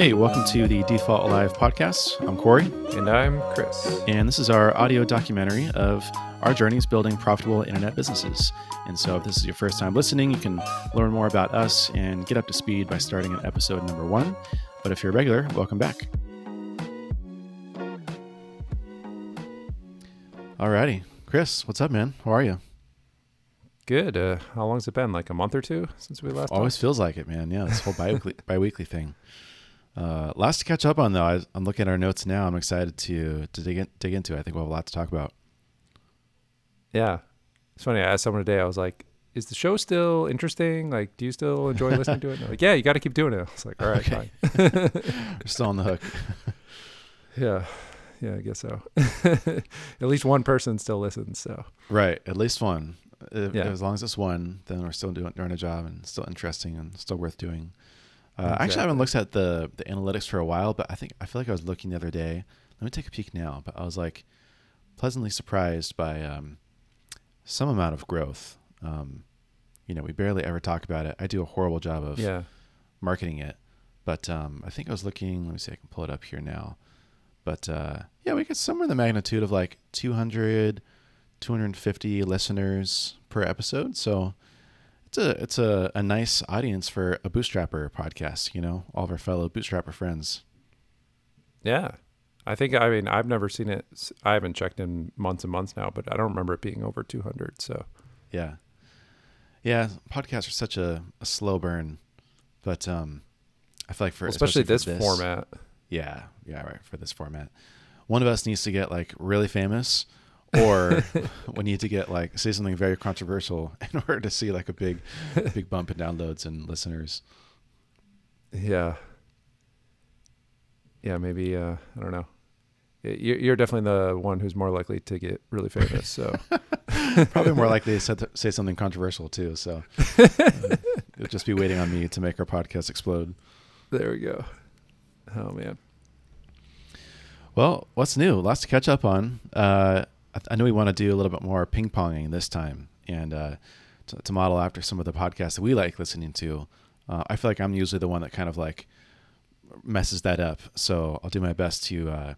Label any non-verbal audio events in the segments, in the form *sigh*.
Hey, welcome to the Default Alive podcast. I'm Corey, And I'm Chris. and this is our audio documentary of our journeys building profitable internet businesses. And so, if this is your first time listening, you can learn more about us and get up to speed by starting at episode number one. But if you're a regular, welcome back. Alrighty, Chris, what's up, man? How are you? Good. Uh, how long's it been? Like a month or two since we last Always feels like it, man. Yeah, this whole biweekly biweekly thing. Uh, lots to catch up on, though. I, I'm looking at our notes now. I'm excited to to dig in, dig into. it. I think we'll have a lot to talk about. Yeah. It's funny. I asked someone today, I was like, is the show still interesting? Like, do you still enjoy listening to it? They're like, yeah, you got to keep doing it. I was like, all right, Okay. fine. *laughs* We're still on the hook. *laughs* Yeah. Yeah, I guess so. *laughs* At least one person still listens. So, Right, at least one. If, Yeah. As long as it's one, then we're still doing doing a job and still interesting and still worth doing. Uh, Actually, I haven't looked at the the analytics for a while, but I think I feel like I was looking the other day. Let me take a peek now. But I was like pleasantly surprised by um, some amount of growth. Um, you know, we barely ever talk about it. I do a horrible job of yeah. marketing it. But um, I think I was looking, let me see, I can pull it up here now. But uh, yeah, we get somewhere in the magnitude of like 200, 250 listeners per episode. So it's a it's a, a nice audience for a bootstrapper podcast, you know, all of our fellow bootstrapper friends. Yeah. I think, I mean, I've never seen it. i haven't checked in months and months now, but I don't remember it being over 200. So, Yeah. Yeah, podcasts are such a, a slow burn. But um I feel like for especially, for this, format. Yeah, yeah, right. For this format, one of us needs to get like really famous, or *laughs* we need to get like say something very controversial *laughs* in order to see like a big, big bump in downloads and listeners. Yeah. Yeah, maybe uh I don't know. You're you're definitely the one who's more likely to get really famous. So *laughs* Probably more likely to say- say something controversial too. So uh, it'll just be waiting on me to make our podcast explode. there we go. Oh man. Well, what's new? Lots to catch up on. Uh, I, I know we want to do a little bit more ping ponging this time, and uh, to, to model after some of the podcasts that we like listening to. Uh, I feel like I'm usually the one that kind of like messes that up, so I'll do my best to uh,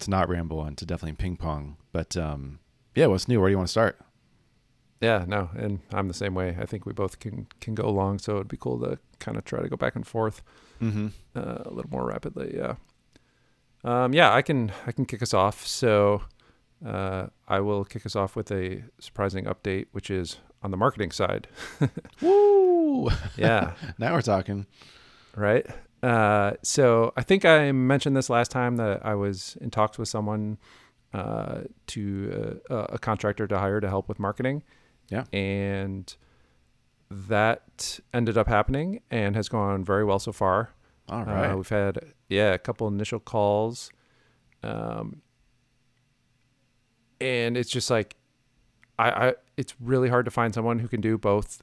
to not ramble and to definitely ping pong. But um, yeah, what's new? Where do you want to start? Yeah, no, and I'm the same way. I think we both can can go along, so it'd be cool to kind of try to go back and forth Mm-hmm. uh, a little more rapidly. Yeah. Um, yeah, I can I can kick us off. So uh, I will kick us off with a surprising update, which is on the marketing side. *laughs* Woo! Yeah. *laughs* now we're talking. right? Uh, so I think I mentioned this last time that I was in talks with someone uh, to uh, a contractor to hire to help with marketing. Yeah. and that ended up happening and has gone very well so far. All right. Uh, we've had yeah a couple initial calls, um, and it's just like I, I it's really hard to find someone who can do both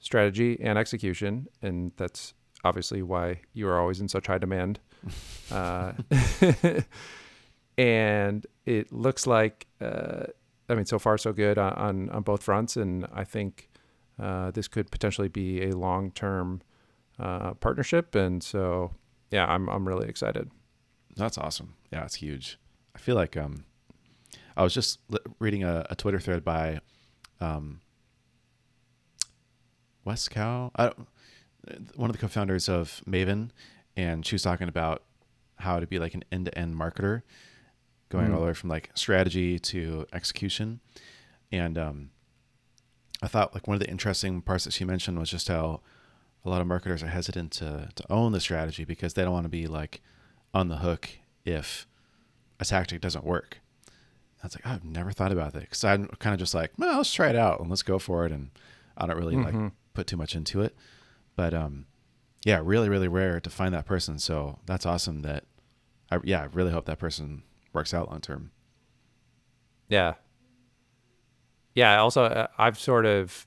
strategy and execution, and that's obviously why you are always in such high demand. *laughs* uh, *laughs* and it looks like uh, I mean so far so good on on, on both fronts, and I think uh, this could potentially be a long term uh, partnership, and so yeah, I'm I'm really excited. That's awesome. Yeah, it's huge. I feel like um, I was just li- reading a, a Twitter thread by um, Wes Kao, I, don't- one of the co-founders of Maven, and she was talking about how to be like an end-to-end marketer, going Mm. all the way from like strategy to execution. And um, I thought like one of the interesting parts that she mentioned was just how a lot of marketers are hesitant to to own the strategy because they don't want to be like on the hook if a tactic doesn't work. I was like, I've never thought about that because I'm kind of just like, well, let's try it out and let's go for it, and I don't really like Mhm. put too much into it. But um, yeah, really, really rare to find that person. So that's awesome. That I yeah, I really hope that person works out long term. Yeah. Yeah. Also, uh, I've sort of,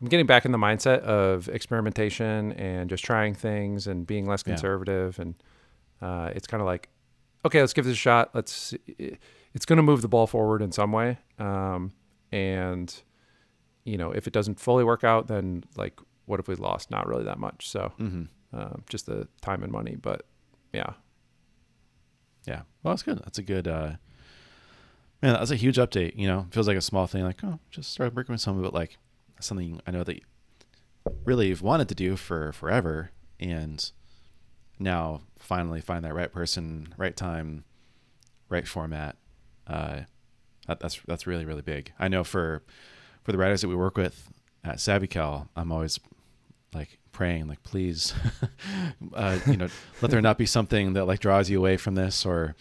I'm getting back in the mindset of experimentation and just trying things and being less Yeah. conservative. And uh, it's kind of like, okay, let's give this a shot. Let's, see- it's going to move the ball forward in some way. Um, and, you know, if it doesn't fully work out, then like, what if we lost? Not really that much. So, Mm-hmm. um, just the time and money. But yeah, Yeah. Well, that's good. That's a good. uh Man, that's a huge update. You know, feels like a small thing. Like, oh, just start working with someone, but like something I know that you really you've wanted to do for forever, and now finally find that right person, right time, right format. Uh, that, that's that's really really big. I know for for the writers that we work with at SavvyCal, I'm always like praying, like please, *laughs* uh, you know, let there not be something that like draws you away from this, or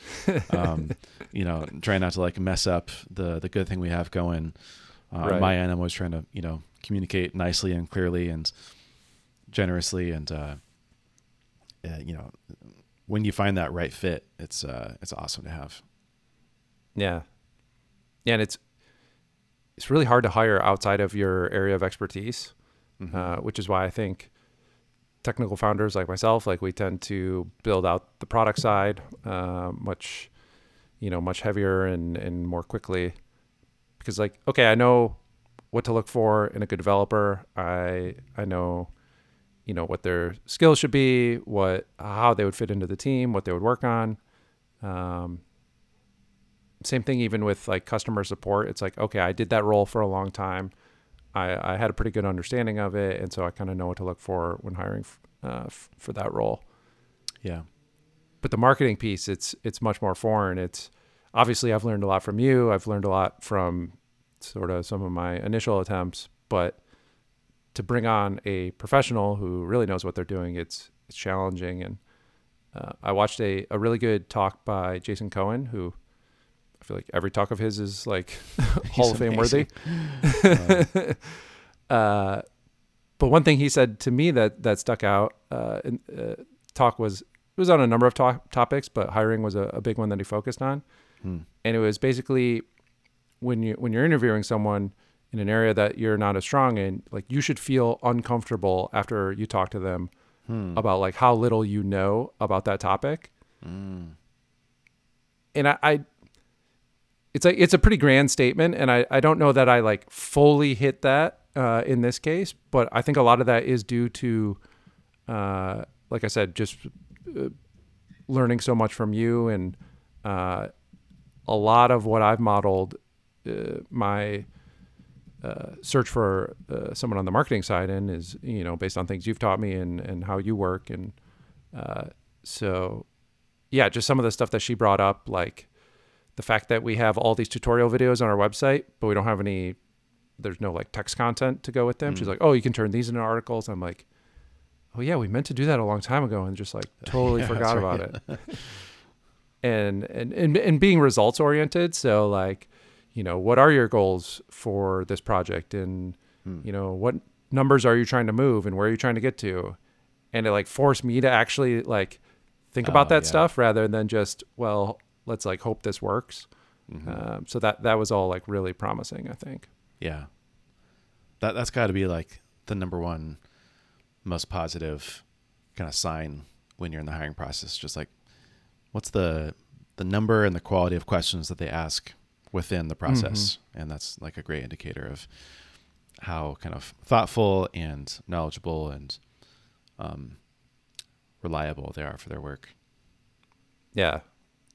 um, you know, try not to like mess up the the good thing we have going. Uh, On Right. my end, I'm always trying to you know communicate nicely and clearly and generously, and uh, uh, you know, when you find that right fit, it's uh, it's awesome to have. Yeah, yeah, and it's it's really hard to hire outside of your area of expertise, Mhm. uh, which is why I think technical founders like myself, like we tend to build out the product side uh, much, you know, much heavier and and more quickly, because like okay, I know what to look for in a good developer. I I know, you know, what their skills should be, what how they would fit into the team, what they would work on. Um, same thing even with like customer support. It's like okay, I did that role for a long time. I, I had a pretty good understanding of it, and so I kind of know what to look for when hiring f- uh, f- for that role. Yeah. But the marketing piece, it's it's much more foreign. It's obviously I've learned a lot from you. I've learned a lot from sort of some of my initial attempts, but to bring on a professional who really knows what they're doing, it's it's challenging. And uh, I watched a, a really good talk by Jason Cohen, who feel like every talk of his is like *laughs* Hall of Fame worthy. *laughs* uh, but one thing he said to me that that stuck out uh, in uh, talk was it was on a number of to- topics, but hiring was a, a big one that he focused on, Hmm. and it was basically when you when you're interviewing someone in an area that you're not as strong in, like you should feel uncomfortable after you talk to them Hmm. about like how little you know about that topic Mm. and I, I it's like it's a pretty grand statement and I, I don't know that I like fully hit that uh, in this case but I think a lot of that is due to uh, like I said just uh, learning so much from you and uh, a lot of what I've modeled uh, my search for someone on the marketing side in is you know based on things you've taught me and and how you work and so yeah, just some of the stuff that she brought up, like the fact that we have all these tutorial videos on our website, but we don't have any, there's no like text content to go with them. She's Mm. like, oh, you can turn these into articles. I'm like, oh, yeah, we meant to do that a long time ago and just like *laughs* totally Yeah, forgot that's about right. it. And, and, and, and being results oriented. So, like, you know, what are your goals for this project? And, Hmm. you know, what numbers are you trying to move and where are you trying to get to? And it like forced me to actually like think about Oh, that yeah. stuff rather than just well let's like hope this works Mhm. um, so that that was all like really promising i think Yeah. That that's got to be like the number one most positive kind of sign when you're in the hiring process. Just like what's the the number and the quality of questions that they ask within the process, and that's like a great indicator of how kind of thoughtful and knowledgeable and um, reliable they are for their work. yeah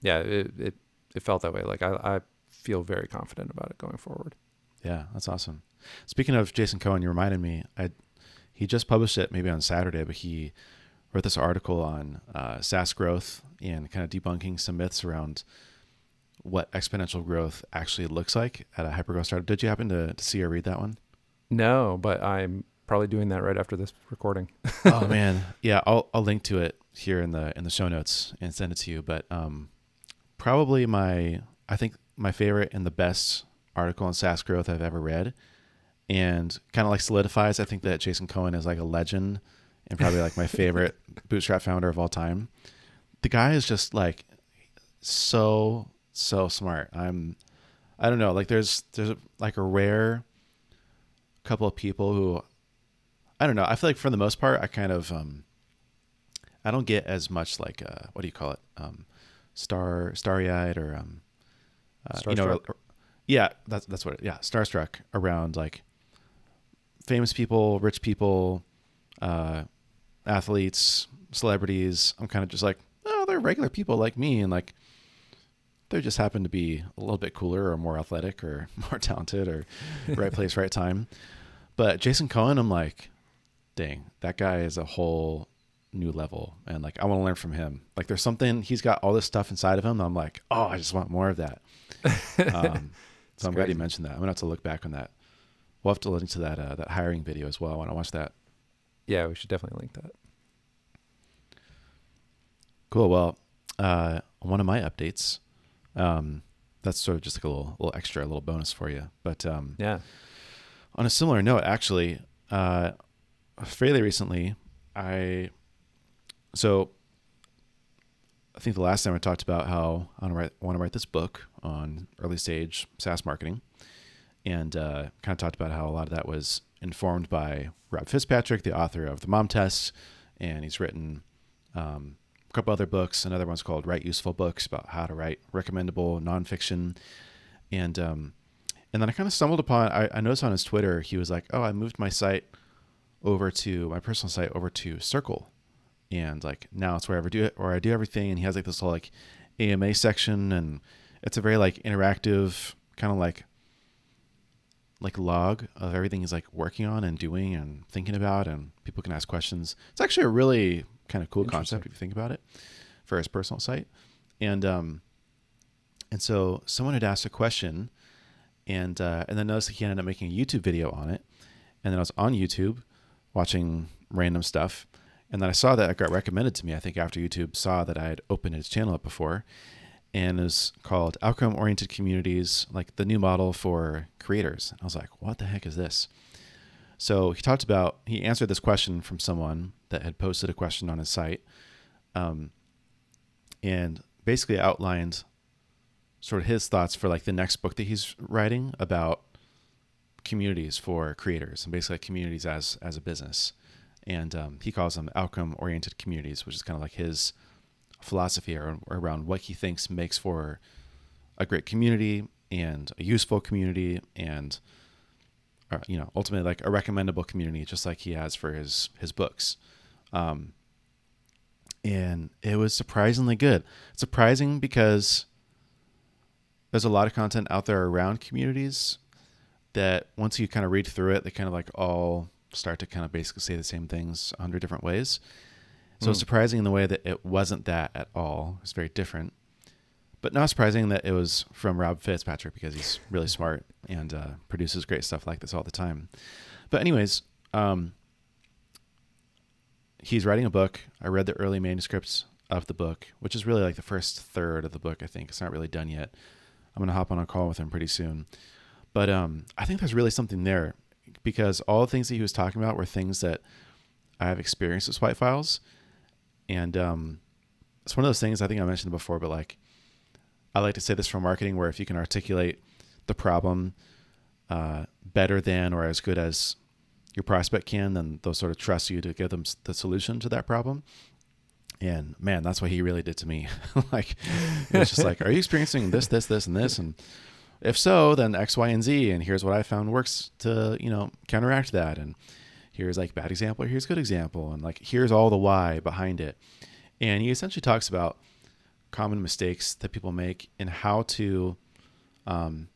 yeah it, it it felt that way like i i feel very confident about it going forward Yeah, that's awesome. Speaking of Jason Cohen, you reminded me. I he just published it maybe on Saturday, but he wrote this article on uh, SaaS growth and kind of debunking some myths around what exponential growth actually looks like at a hypergrowth startup. Did you happen to, to see or read that one? no but i'm probably doing that right after this recording oh man, yeah, I'll I'll link to it here in the in the show notes and send it to you. But um, probably my I think my favorite and the best article on SaaS growth I've ever read, and kind of like solidifies. I think that Jason Cohen is like a legend and probably like my *laughs* favorite bootstrap founder of all time. The guy is just like so so smart. I'm I don't know like there's there's like a rare couple of people who I don't know. I feel like for the most part, I kind of um, I don't get as much like uh, what do you call it, um, star starry eyed or um, uh, you know, Starstruck? or- yeah, that's that's what it, yeah, starstruck around like famous people, rich people. Uh, athletes, celebrities. I'm kind of just like, oh, they're regular people like me, and like they just happen to be a little bit cooler or more athletic or *laughs* more talented or right place, right time. But Jason Cohen, I'm like, dang, that guy is a whole new level, and like I want to learn from him. Like there's something he's got all this stuff inside of him. I'm like, oh, I just want more of that. *laughs* Um, so I'm glad you mentioned that. I'm gonna have to look back on that. We'll have to link to that uh, that hiring video as well. I want to watch that. Yeah, we should definitely link that. Cool. Well, uh, one of my updates, um, that's sort of just like a little, little extra, a little bonus for you. But um, yeah, on a similar note, actually, uh, fairly recently, I so I think the last time I talked about how I want to write, want to write this book on early stage SaaS marketing, and uh, kind of talked about how a lot of that was informed by Rob Fitzpatrick, the author of the Mom Test, and he's written um, a couple other books. Another one's called Write Useful Books about how to write recommendable nonfiction, and um, and then I kind of stumbled upon. I, I noticed on his Twitter he was like, "Oh, I moved my site over to my personal site over to Circle." And like now it's where I do it or I do everything and he has like this whole like AMA section and it's a very like interactive kind of like like log of everything he's like working on and doing and thinking about and people can ask questions. It's actually a really kind of cool concept if you think about it for his personal site. And um and so someone had asked a question and uh and then noticed that he ended up making a YouTube video on it. And then I was on YouTube watching random stuff and then I saw that it got recommended to me, I think after YouTube saw that I had opened his channel up before. And is called Outcome Oriented Communities, like the new model for creators. I was like, what the heck is this? So he talked about, he answered this question from someone that had posted a question on his site um, and basically outlined sort of his thoughts for like the next book that he's writing about communities for creators and basically communities as as a business and um, he calls them outcome oriented communities, which is kind of like his philosophy around what he thinks makes for a great community and a useful community and uh, you know ultimately like a recommendable community just like he has for his his books. Um, and it was surprisingly good. Surprising because there's a lot of content out there around communities that once you kind of read through it they kind of like all start to kind of basically say the same things a hundred different ways. So mm. it's surprising in the way that it wasn't that at all. It's very different, but not surprising that it was from Rob Fitzpatrick because he's really smart and uh, produces great stuff like this all the time. But anyways, um, he's writing a book. I read the early manuscripts of the book, which is really like the first third of the book. I think it's not really done yet. I'm gonna hop on a call with him pretty soon. But um, I think there's really something there because all the things that he was talking about were things that I have experienced with Swipe Files. And um, it's one of those things I think I mentioned before, but like I like to say this for marketing where if you can articulate the problem uh, better than or as good as your prospect can, then they'll sort of trust you to give them the solution to that problem. And man, that's what he really did to me. *laughs* like, it's just like, are you experiencing this, this, this, and this? And if so, then X, Y, and Z, and here's what I found works to you know counteract that, and here's like bad example, here's good example, and like here's all the why behind it. And he essentially talks about common mistakes that people make and how to um,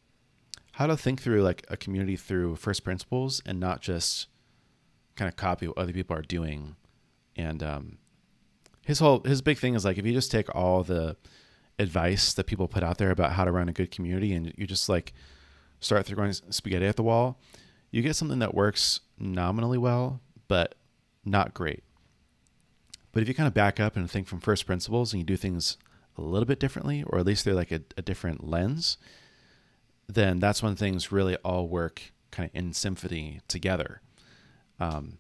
how to think through like a community through first principles and not just kind of copy what other people are doing. And um, his whole his big thing is like if you just take all the advice that people put out there about how to run a good community and you just like start throwing spaghetti at the wall, you get something that works nominally well, but not great. But if you kind of back up and think from first principles and you do things a little bit differently, or at least they're like a, a different lens, then that's when things really all work kind of in symphony together. Um,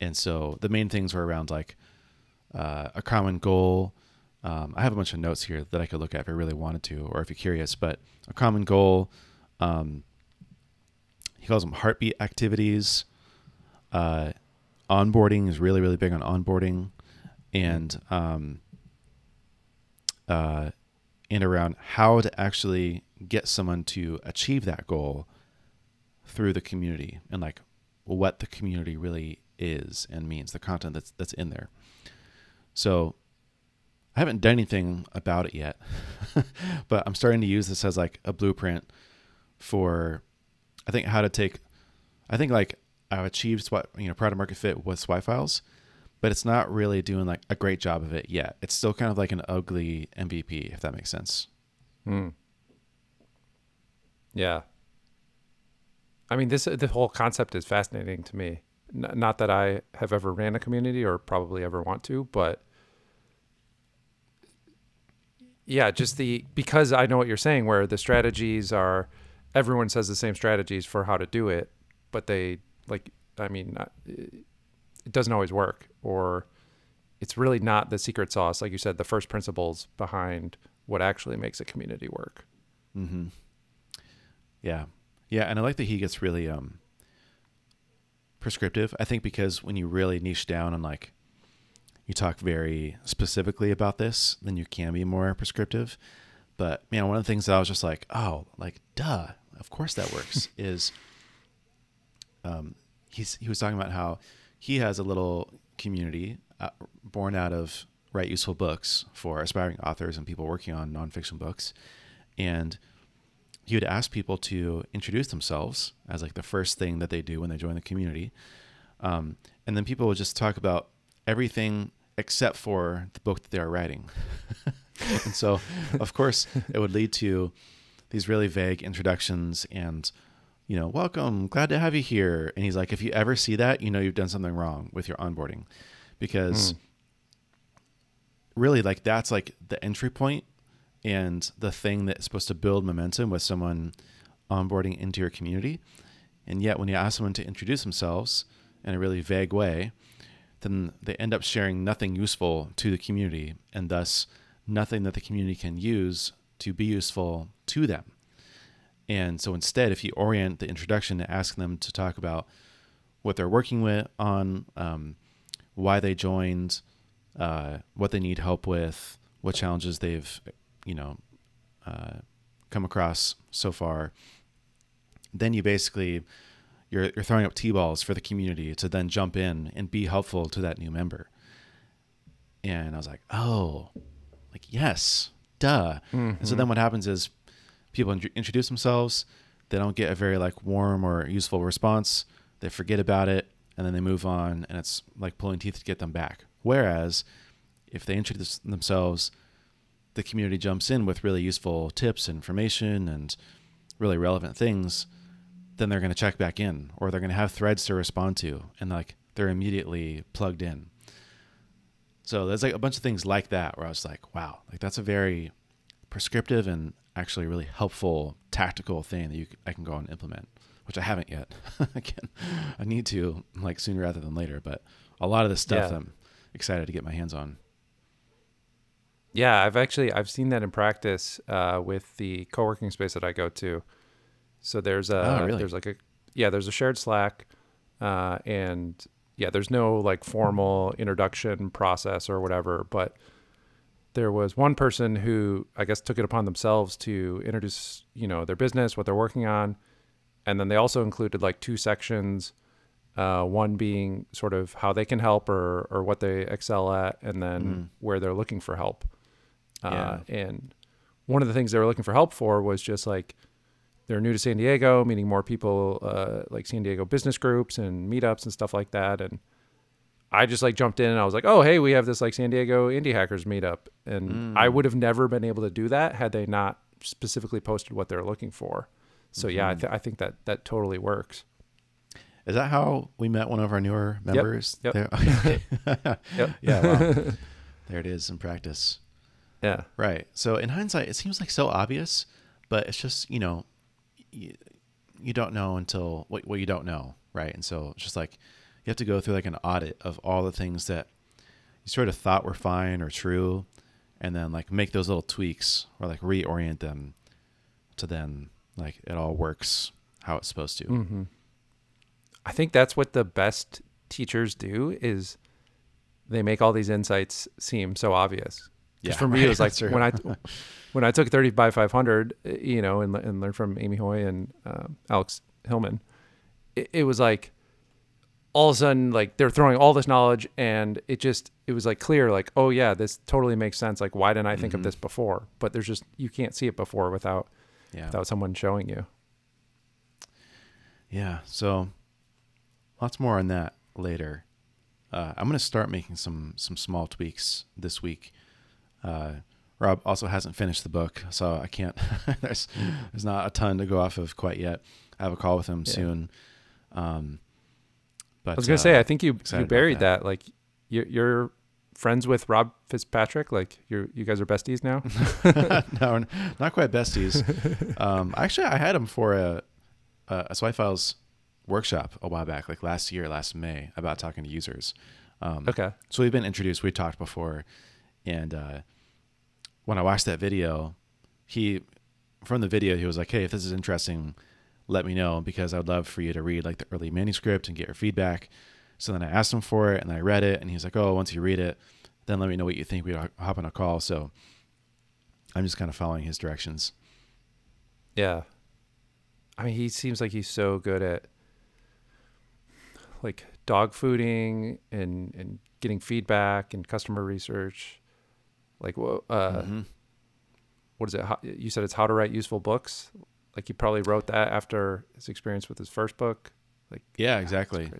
and so the main things were around like uh, a common goal, um, I have a bunch of notes here that I could look at if I really wanted to, or if you're curious. But a common goal, um, he calls them heartbeat activities. Uh, onboarding is really, really big on onboarding, and um, uh, and around how to actually get someone to achieve that goal through the community and like what the community really is and means, the content that's that's in there. So I haven't done anything about it yet, *laughs* but I'm starting to use this as like a blueprint for I think how to take I think like I've achieved what you know product market fit with swipe files, but it's not really doing like a great job of it yet. It's still kind of like an ugly MVP, if that makes sense. Hmm. Yeah. I mean, this the whole concept is fascinating to me. N- not that I have ever ran a community or probably ever want to, but yeah, just the because I know what you're saying, where the strategies are, everyone says the same strategies for how to do it, but they like, I mean, it doesn't always work, or it's really not the secret sauce, like you said, the first principles behind what actually makes a community work. Mm-hmm. Yeah, yeah, and I like that he gets really um prescriptive. I think because when you really niche down and like you talk very specifically about this, then you can be more prescriptive. But man, one of the things that I was just like, oh, like duh, of course that works *laughs* is um he's he was talking about how he has a little community uh, born out of write useful books for aspiring authors and people working on nonfiction books, and he would ask people to introduce themselves as like the first thing that they do when they join the community, um, and then people would just talk about everything except for the book that they are writing. *laughs* and so, of course, it would lead to these really vague introductions and you know, welcome, glad to have you here. And he's like, if you ever see that, you know you've done something wrong with your onboarding because mm. really like that's like the entry point and the thing that's supposed to build momentum with someone onboarding into your community. And yet when you ask someone to introduce themselves in a really vague way, then they end up sharing nothing useful to the community and thus nothing that the community can use to be useful to them. And so instead, if you orient the introduction to ask them to talk about what they're working with on, um, why they joined, uh, what they need help with, what challenges they've, you know, uh, come across so far, then you basically you're you're throwing up t-balls for the community to then jump in and be helpful to that new member. And I was like, oh, like yes, duh. Mm-hmm. And so mm-hmm. then what happens is people in- introduce themselves, they don't get a very like warm or useful response. They forget about it and then they move on, and it's like pulling teeth to get them back. Whereas if they introduce themselves, the community jumps in with really useful tips, information, and really relevant things then they're going to check back in or they're going to have threads to respond to and like they're immediately plugged in. So there's like a bunch of things like that where i was like wow like that's a very prescriptive and actually really helpful tactical thing that you I can go and implement which i haven't yet. *laughs* Again i need to like sooner rather than later but a lot of this stuff yeah. i'm excited to get my hands on. Yeah i've actually i've seen that in practice uh, with the co-working space that i go to so there's a oh, really? there's like a yeah there's a shared Slack, uh, and yeah there's no like formal introduction process or whatever, but there was one person who I guess took it upon themselves to introduce you know their business, what they're working on, and then they also included like two sections. Uh, one being sort of how they can help or or what they excel at, and then mm. where they're looking for help. Uh, yeah. And one of the things they were looking for help for was just like they're new to San Diego, meeting more people uh, like San Diego business groups and meetups and stuff like that. And I just like jumped in and I was like, oh, hey, we have this like San Diego indie hackers meetup. And mm. I would have never been able to do that had they not specifically posted what they're looking for. So mm-hmm. yeah, I, mm-hmm. th- I, think that that totally works. Is that how we met one of our newer members? Yep. yep. *laughs* *laughs* yep. Yeah. Well, *laughs* there it is in practice. Yeah. Right. So in hindsight, it seems like so obvious, but it's just you know you, you don't know until what, what you don't know, right? And so it's just like you have to go through like an audit of all the things that you sort of thought were fine or true, and then like make those little tweaks or like reorient them to then like it all works how it's supposed to. Mm-hmm. I think that's what the best teachers do is they make all these insights seem so obvious. Yeah, for me, right? it was like when I *laughs* when I took 30 by 500, uh, you know, and, and learned from Amy Hoy and uh, Alex Hillman, it, it, was like, all of a sudden like they're throwing all this knowledge and it just it was like clear like oh yeah this totally makes sense like why didn't i think Mhm. of this before but there's just you can't see it before without Yeah. without someone showing you Yeah. So lots more on that later. Uh, I'm gonna start making some some small tweaks this week. Uh, Rob also hasn't finished the book, so I can't. *laughs* there's there's not a ton to go off of quite yet. I have a call with him Yeah. soon. Um, but i was gonna say uh, i think you you buried that. that, like you're, you're friends with rob fitzpatrick like you're you guys are besties now *laughs* no, not quite besties. *laughs* um, actually, I had him for a a, a Swipe Files workshop a while back, like last year, last May, about talking to users. Um, okay So we've been introduced. We talked before, and uh, when I watched that video, he from the video he was like, "Hey, if this is interesting, let me know because I'd love for you to read like the early manuscript and get your feedback." So then I asked him for it, and I read it, and he's like, "Oh, once you read it, then let me know what you think. We hop on a call." So I'm just kind of following his directions. Yeah. I mean, he seems like he's so good at like dog fooding and and getting feedback and customer research. Like, uh, Mhm. what is it? You said it's how to write useful books. Like he probably wrote that after his experience with his first book. Like, Yeah, exactly.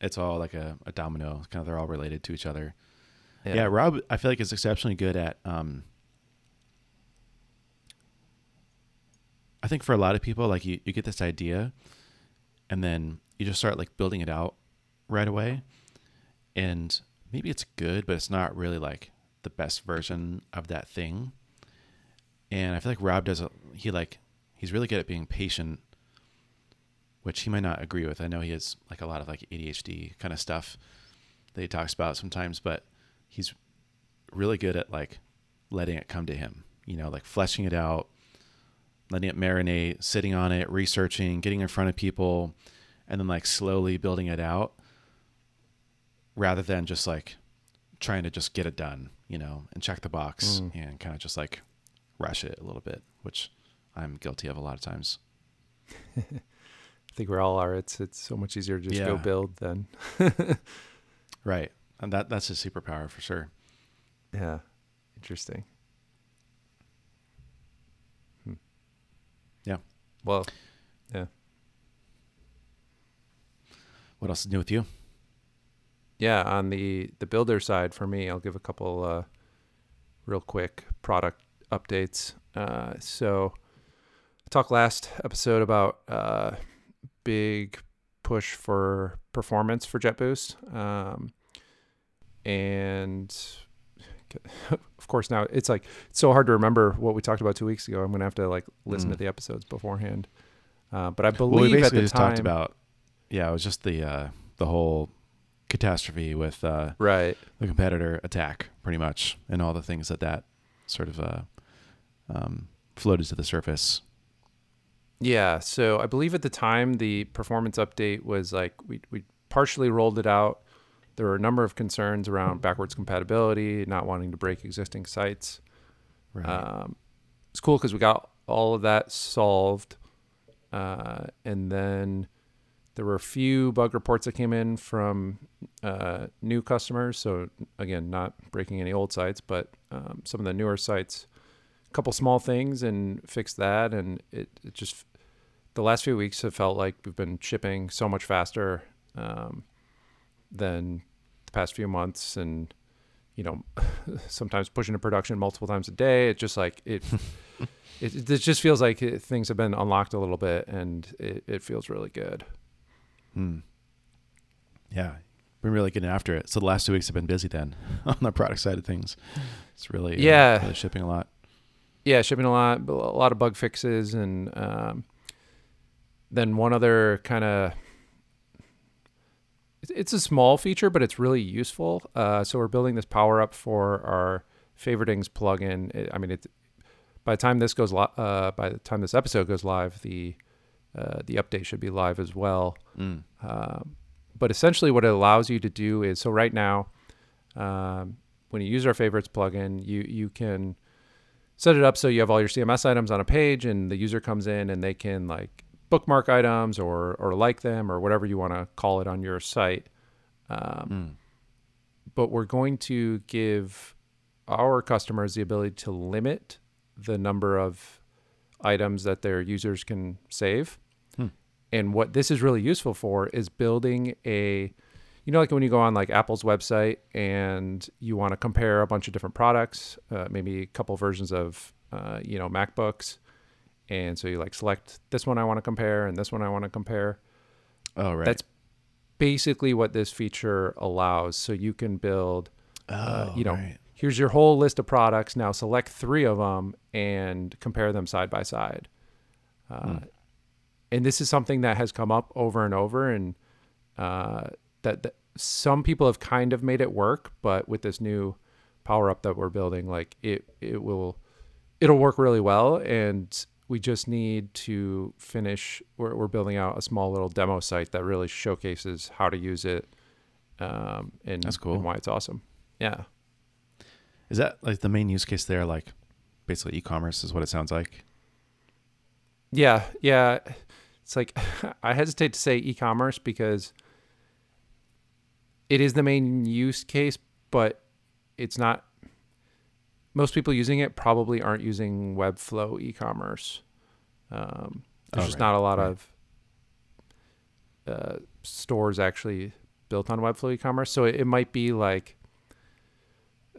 It's all like a, a domino. Kind of, they're all related to each other. Yeah. Rob, I feel like is exceptionally good at. Um, I think for a lot of people, like you, you get this idea, and then you just start like building it out right away, and maybe it's good, but it's not really like the best version of that thing. And I feel like Rob does. A, he like he's really good at being patient, which he might not agree with. I know he has like a lot of like ADHD kind of stuff that he talks about sometimes, but he's really good at like letting it come to him, you know, like fleshing it out, letting it marinate, sitting on it, researching, getting in front of people, and then like slowly building it out rather than just like trying to just get it done, you know, and check the box Mm. and kind of just like rush it a little bit, which I'm guilty of a lot of times. *laughs* I think we all are. It's it's so much easier to just go build than *laughs* Right. And that that's a superpower for sure. yeah. Interesting. Hmm. Yeah. Well, yeah. What else is new with you? Yeah, on the the builder side for me, I'll give a couple uh, real quick product updates. Uh, so, I talked last episode about uh, big push for performance for JetBoost, um, and *laughs* of course now it's like it's so hard to remember what we talked about two weeks ago. I'm gonna have to like listen Mm. to the episodes beforehand. Uh, but I Well, we believe at basically the just time, talked about yeah, it was just the uh the whole catastrophe with uh right? the competitor attack pretty much and all the things that that sort of uh um floated to the surface. Yeah, so I believe at the time the performance update was like we we partially rolled it out. There were a number of concerns around backwards compatibility, not wanting to break existing sites. Right. Um, it's cool because we got all of that solved, uh, and then there were a few bug reports that came in from uh, new customers. So again, not breaking any old sites, but um, some of the newer sites. A couple small things and fixed that, and it, it just the last few weeks have felt like we've been shipping so much faster um, than the past few months, and you know, *laughs* sometimes pushing to production multiple times a day. It's just like it. *laughs* it, it just feels like it, things have been unlocked a little bit, and it, it feels really good. Hmm. Yeah. Been really getting after it. So the last two weeks have been busy then *laughs* on the product side of things. It's really uh, Yeah. really shipping a lot. Yeah, shipping a lot, a lot of bug fixes, and um, then one other kind of. It's a small feature, but it's really useful. Uh, so we're building this power up for our Favoritings plugin. It, I mean, it by the time this goes li- uh, by the time this episode goes live, the uh, the update should be live as well. Mm. Um, but essentially, what it allows you to do is so right now, um, when you use our favorites plugin, you you can set it up so you have all your CMS items on a page, and the user comes in and they can like bookmark items or or like them or whatever you want to call it on your site. Um, Mm. but we're going to give our customers the ability to limit the number of items that their users can save. Hmm. And what this is really useful for is building a, you know, like when you go on like Apple's website and you want to compare a bunch of different products, uh, maybe a couple versions of, uh, you know, MacBooks. And so you like select this one I want to compare and this one I want to compare Oh, right. That's basically what this feature allows. So you can build, oh, uh, you know, right. Here's your whole list of products. Now select three of them and compare them side by side. Uh, Hmm. And this is something that has come up over and over, and uh, that, that some people have kind of made it work, but with this new power up that we're building, like it, it will, it'll work really well. And we just need to finish. We're, we're building out a small little demo site that really showcases how to use it, um, and That's cool. and why it's awesome. Yeah. Is that like the main use case there? Like basically e-commerce is what it sounds like. Yeah, yeah. It's like *laughs* I hesitate to say e-commerce because it is the main use case, but it's not. Most people using it probably aren't using Webflow e-commerce. Um, there's Oh, just right, not a lot right. of uh, stores actually built on Webflow e-commerce, so it, it might be like.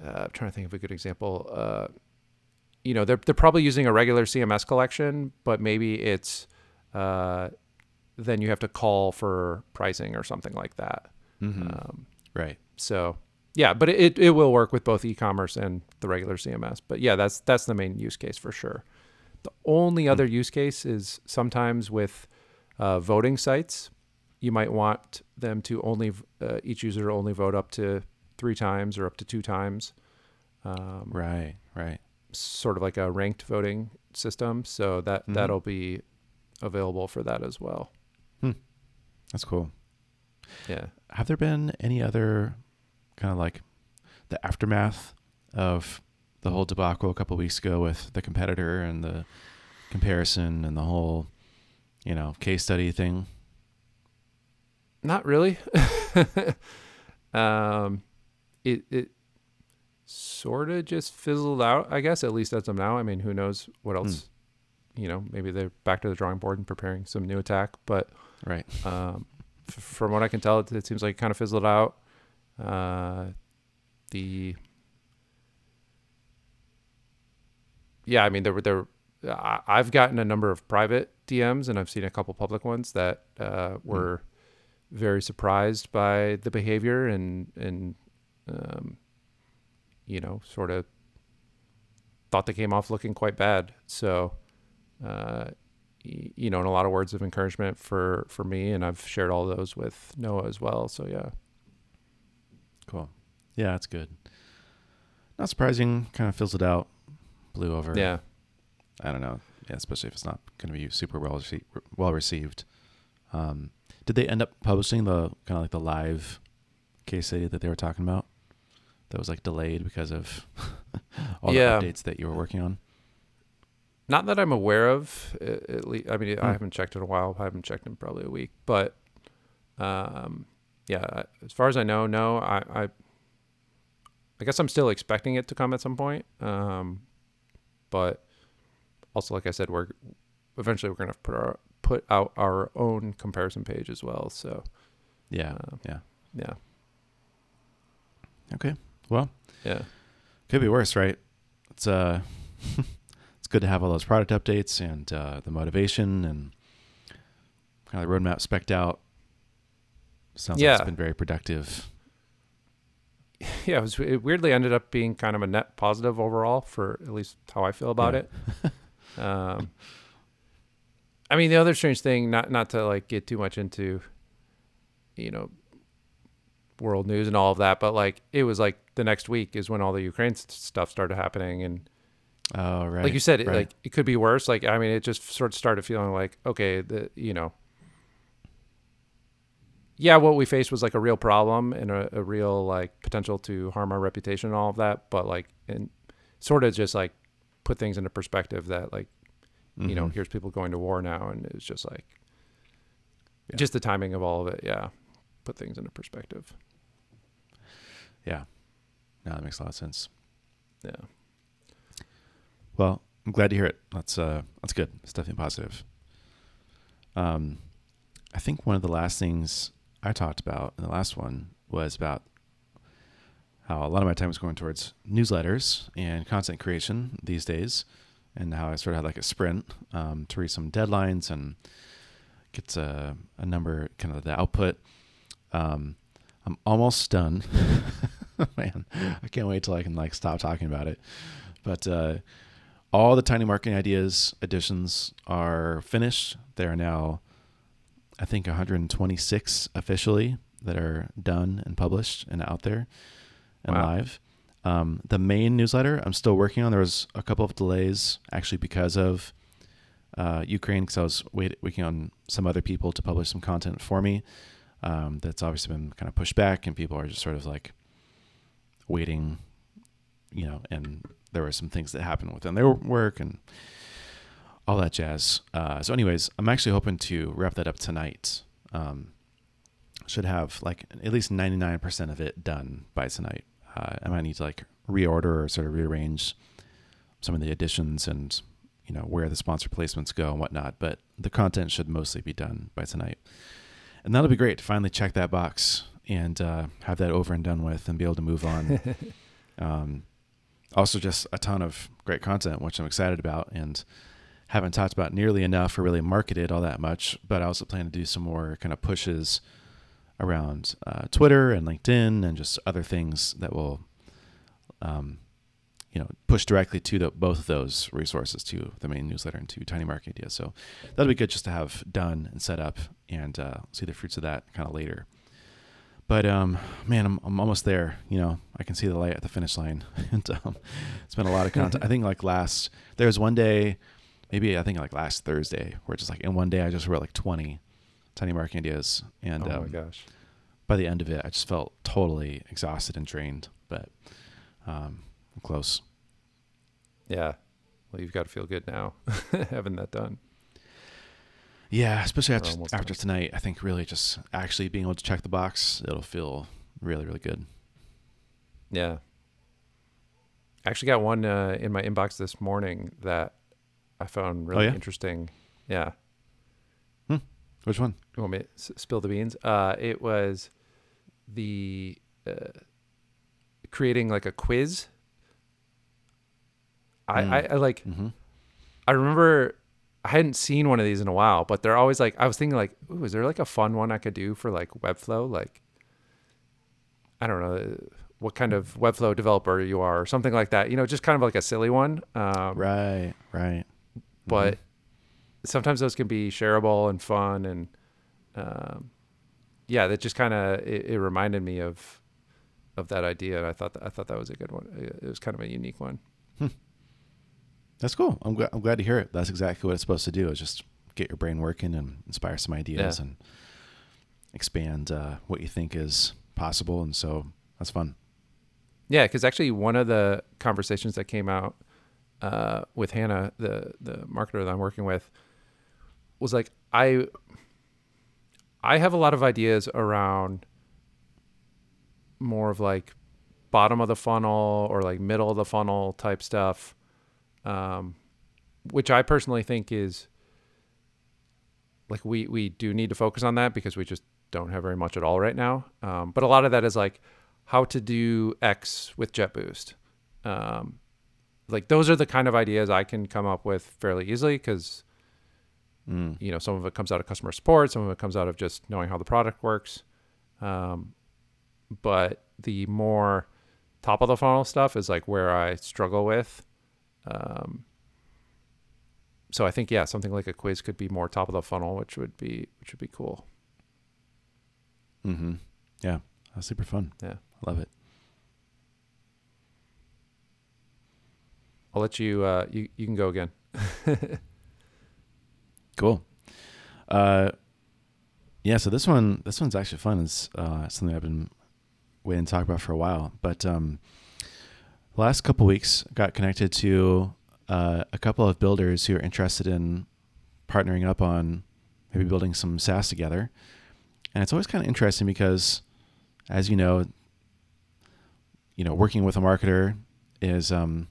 Uh, I'm trying to think of a good example. Uh, you know, they're they're probably using a regular CMS collection, but maybe it's uh, then you have to call for pricing or something like that. Mm-hmm. Um, right. so yeah, but it, it will work with both e-commerce and the regular CMS. But yeah, that's that's the main use case for sure. The only other use case is sometimes with uh, voting sites, you might want them to only uh, each user only vote up to three times or up to two times. Um, Right. Right. sort of like a ranked voting system. So that Mhm. that'll be available for that as well. That's cool. Yeah. Have there been any other kind of like the aftermath of the whole debacle a couple weeks ago with the competitor and the comparison and the whole, you know, case study thing? Not really. *laughs* um, it it sort of just fizzled out, I guess. At least as of now. I mean, who knows what else? You know, maybe they're back to the drawing board and preparing some new attack. But Right. um, f- from what I can tell, it, it seems like it kind of fizzled out. Uh, the yeah, I mean, there were there. I- I've gotten a number of private DMs, and I've seen a couple public ones that uh, were very surprised by the behavior and and um, you know, sort of thought they came off looking quite bad. So, uh, y- you know, and a lot of words of encouragement for for me, and I've shared all those with Noah as well. So yeah, Cool. Yeah, that's good. Not surprising. Kind of fills it out. Blew over. yeah. I don't know. Yeah, especially if it's not going to be super well received. Well received. Um, did they end up publishing the kind of like the live case study that they were talking about? That was like delayed because of *laughs* all Yeah. the updates that you were working on. Not that I'm aware of. At least, I mean, Hmm. I haven't checked in a while. I haven't checked in probably a week. But, um, yeah, as far as I know, no. I, I, I guess I'm still expecting it to come at some point. Um, but also, like I said, we're eventually we're gonna put our put out our own comparison page as well. So, Yeah. Uh, yeah. yeah, Okay. Well, yeah, could be worse, right? It's uh, *laughs* it's good to have all those product updates and uh, the motivation and kind of the roadmap specked out. Sounds like it's been very productive. *laughs* yeah. It was it weirdly ended up being kind of a net positive overall for at least how I feel about Yeah. it. *laughs* Um, I mean, the other strange thing, not not to like get too much into, you know, world news and all of that, but like it was like the next week is when all the Ukraine stuff started happening, and Oh, right. like you said, it, right. like it could be worse. Like I mean, it just sort of started feeling like okay, the you know, yeah, what we faced was like a real problem and a, a real like potential to harm our reputation and all of that, but like and sort of just like put things into perspective that like you know Mhm. here's people going to war now and it's just like Yeah. just the timing of all of it yeah put things into perspective Yeah. No, that makes a lot of sense. Yeah. Well, I'm glad to hear it. That's uh that's good. It's definitely positive. Um I think one of the last things I talked about in the last one was about how a lot of my time is going towards newsletters and content creation these days, and how I sort of had like a sprint um, to reach some deadlines and get a, a number, kind of the output. Um, I'm almost done. *laughs* *laughs* Man, I can't wait till I can like stop talking about it. But uh, all the tiny marketing ideas editions are finished. They are now, I think, 126 officially that are done and published and out there and Wow. live. Um, the main newsletter I'm still working on. There was a couple of delays actually because of uh, Ukraine, because I was wait, waiting on some other people to publish some content for me. Um, that's obviously been kind of pushed back, and people are just sort of like waiting, you know. And there were some things that happened within their work and all that jazz. Uh, so, anyways, I'm actually hoping to wrap that up tonight. Um, should have like at least 99% of it done by tonight. Uh, I might need to like reorder or sort of rearrange some of the additions and you know where the sponsor placements go and whatnot. But the content should mostly be done by tonight, and that'll be great to finally check that box and uh, have that over and done with and be able to move on. *laughs* um, also, just a ton of great content, which I'm excited about and haven't talked about nearly enough or really marketed all that much. But I also plan to do some more kind of pushes around uh, Twitter and LinkedIn and just other things that will, um, you know, push directly to the, both of those resources, to the main newsletter and to Tiny Market Ideas. So that'll be good just to have done and set up and uh, see the fruits of that kind of later. But um, man, I'm, I'm almost there. You know, I can see the light at the finish line. *laughs* and um, it's been a lot of content. I think like last there was one day, maybe I think like last Thursday, where just like in one day I just wrote like 20 tiny marketing ideas, and oh my um, gosh. by the end of it, I just felt totally exhausted and drained. But um, I'm close. Yeah. Well, you've got to feel good now *laughs* having that done. Yeah, especially after, after done. tonight, I think really just actually being able to check the box, it'll feel really, really good. Yeah. I actually got one uh, in my inbox this morning that I found really Oh, yeah? interesting. Yeah. Which one? You want me to s- spill the beans? Uh, it was the uh, creating like a quiz. I, Mm. I, I like Mm-hmm. I remember I hadn't seen one of these in a while, but they're always like I was thinking like, ooh, is there like a fun one I could do for like Webflow? Like I don't know what kind of Webflow developer you are or something like that. You know, just kind of like a silly one. Um, Right, right. but sometimes those can be shareable and fun and um, yeah that just kind of it, it reminded me of of that idea and i thought that, i thought that was a good one it it was kind of a unique one That's cool. I'm glad. I'm glad to hear it. That's exactly what it's supposed to do. Is just get your brain working and inspire some ideas Yeah. and expand uh, what you think is possible. And so that's fun. yeah because actually one of the conversations that came out uh, with hannah the the marketer that i'm working with was like i i have a lot of ideas around more of like bottom of the funnel or like middle of the funnel type stuff um, which i personally think is like we we do need to focus on that because we just don't have very much at all right now. Um, but a lot of that is like how to do x with JetBoost. Um, like those are the kind of ideas i can come up with fairly easily because Mm. you know some of it comes out of customer support some of it comes out of just knowing how the product works. Um, but the more top of the funnel stuff is like where i struggle with um, so i think yeah something like a quiz could be more top of the funnel which would be which would be cool Mm-hmm. Yeah, that's super fun. Yeah. I love it. i'll let you uh, you, you can go again *laughs* Cool. Uh, yeah. So this one, this one's actually fun. It's uh, something I've been waiting to talk about for a while. But um, last couple weeks, got connected to uh, a couple of builders who are interested in partnering up on maybe building some SaaS together. And it's always kind of interesting because, as you know, you know, working with a marketer is um,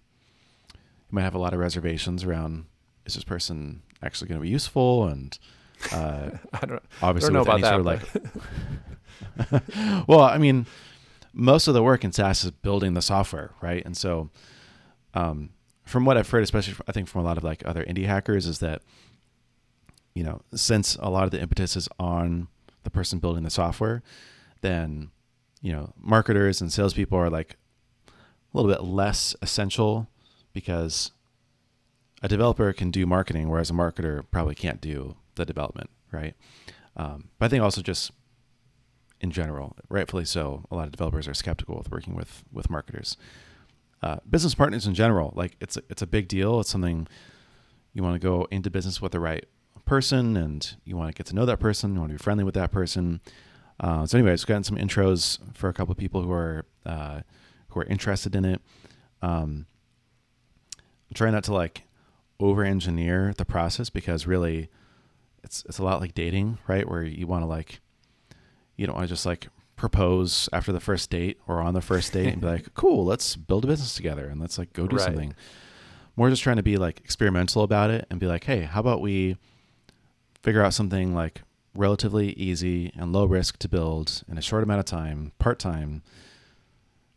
you might have a lot of reservations around is this person actually going to be useful and uh, *laughs* I don't, obviously don't know with about any that. sort of like *laughs* well i mean most of the work in saas is building the software right? And so um, from what i've heard especially i think from a lot of like other indie hackers is that you know since a lot of the impetus is on the person building the software then you know marketers and salespeople are like a little bit less essential because a developer can do marketing whereas a marketer probably can't do the development right? Um, but i think also just in general rightfully so a lot of developers are skeptical with working with with marketers. Uh, business partners in general like it's a, it's a big deal. It's something you want to go into business with the right person and you want to get to know that person you want to be friendly with that person. Uh, so anyways gotten some intros for a couple of people who are uh, who are interested in it. Um, I'm trying not to like over engineer the process because really it's it's a lot like dating right? Where you want to like you don't want to just like propose after the first date or on the first date and be like *laughs* cool let's build a business together and let's like go do Right. something. More just trying to be like experimental about it and be like hey how about we figure out something like relatively easy and low risk to build in a short amount of time part time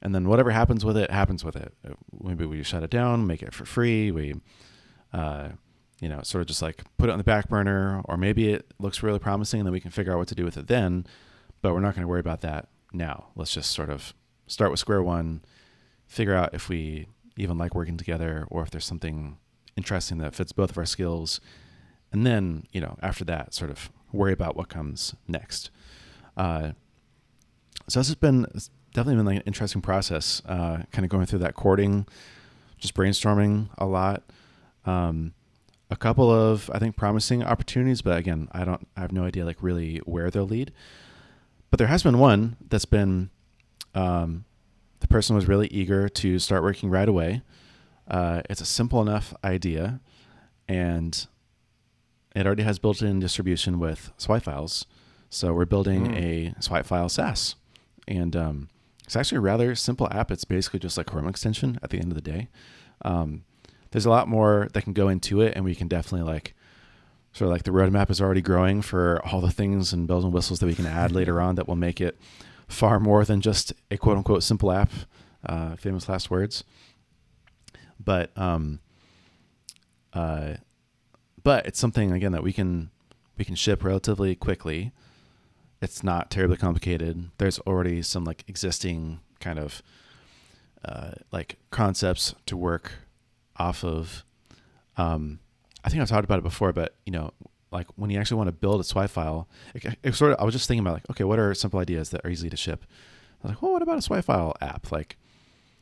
and then whatever happens with it happens with it. Uh, maybe we shut it down make it for free we uh, you know sort of just like put it on the back burner or maybe it looks really promising and then we can figure out what to do with it then but we're not going to worry about that now. Let's just sort of start with square one figure out if we even like working together or if there's something interesting that fits both of our skills. And then you know after that sort of worry about what comes next. Uh, so this has been definitely been like an interesting process uh, kind of going through that courting just brainstorming a lot. Um, a couple of i think promising opportunities but again i don't i have no idea like really where they'll lead but there has been one that's been um, the person was really eager to start working right away. Uh, it's a simple enough idea and it already has built-in distribution with swipe files. So we're building Mm. a swipe file saas. And um, it's actually a rather simple app. It's basically just like a chrome extension at the end of the day. Um, there's a lot more that can go into it and we can definitely like of like the roadmap is already growing for all the things and bells and whistles that we can add later on that will make it far more than just a quote unquote simple app uh, famous last words. But um uh but it's something again that we can we can ship relatively quickly. It's not terribly complicated. There's already some like existing kind of uh, like concepts to work off of. Um, i think i've talked about it before but you know like when you actually want to build a swipe file it, it sort of i was just thinking about like okay what are simple ideas that are easy to ship? I was like well what about a swipe file app? Like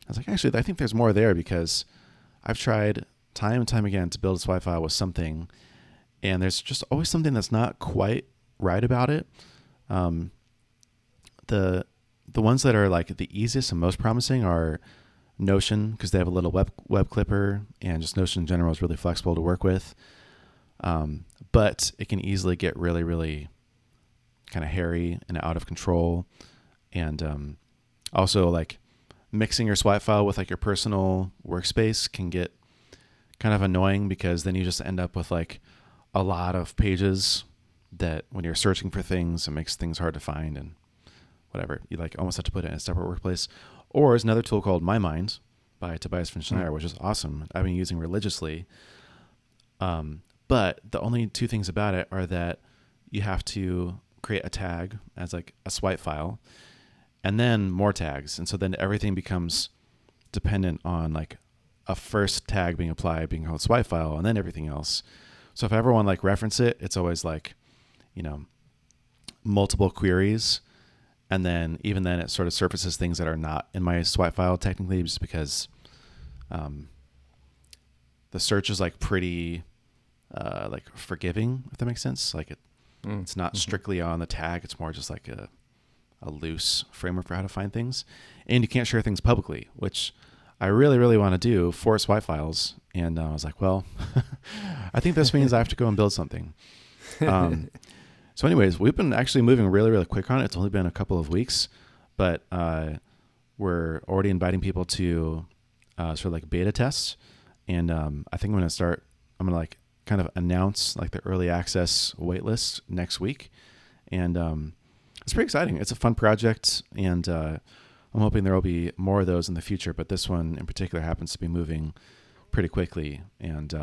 i was like actually i think there's more there because i've tried time and time again to build a swipe file with something and there's just always something that's not quite right about it. Um, the the ones that are like the easiest and most promising are Notion because they have a little web web clipper and just Notion in general is really flexible to work with. Um, but it can easily get really really kind of hairy and out of control, and um, also like mixing your swipe file with like your personal workspace can get kind of annoying because then you just end up with like a lot of pages that when you're searching for things it makes things hard to find and whatever. You like almost have to put it in a separate workplace or there's another tool called mymind by Tobias van Schneider, which is awesome. I've been using religiously. Um, but the only two things about it are that you have to create a tag as like a swipe file and then more tags. And so then everything becomes dependent on like a first tag being applied being called swipe file and then everything else. So if I ever want to like reference it it's always like you know multiple queries and then even then it sort of surfaces things that are not in my swipe file technically just because um, the search is like pretty uh, like forgiving if that makes sense. Like it, Mm. it's not Mhm. strictly on the tag. It's more just like a, a loose framework for how to find things. And you can't share things publicly which i really really want to do for swipe files. And uh, i was like well *laughs* i think this means i have to go and build something. *laughs* Um, so anyways we've been actually moving really really quick on it it's only been a couple of weeks but uh, we're already inviting people to uh, sort of like beta tests, and um, I think I'm gonna start. I'm gonna like kind of announce like the early access waitlist next week, and um, it's pretty exciting. It's a fun project, and uh, I'm hoping there will be more of those in the future. But this one in particular happens to be moving pretty quickly, and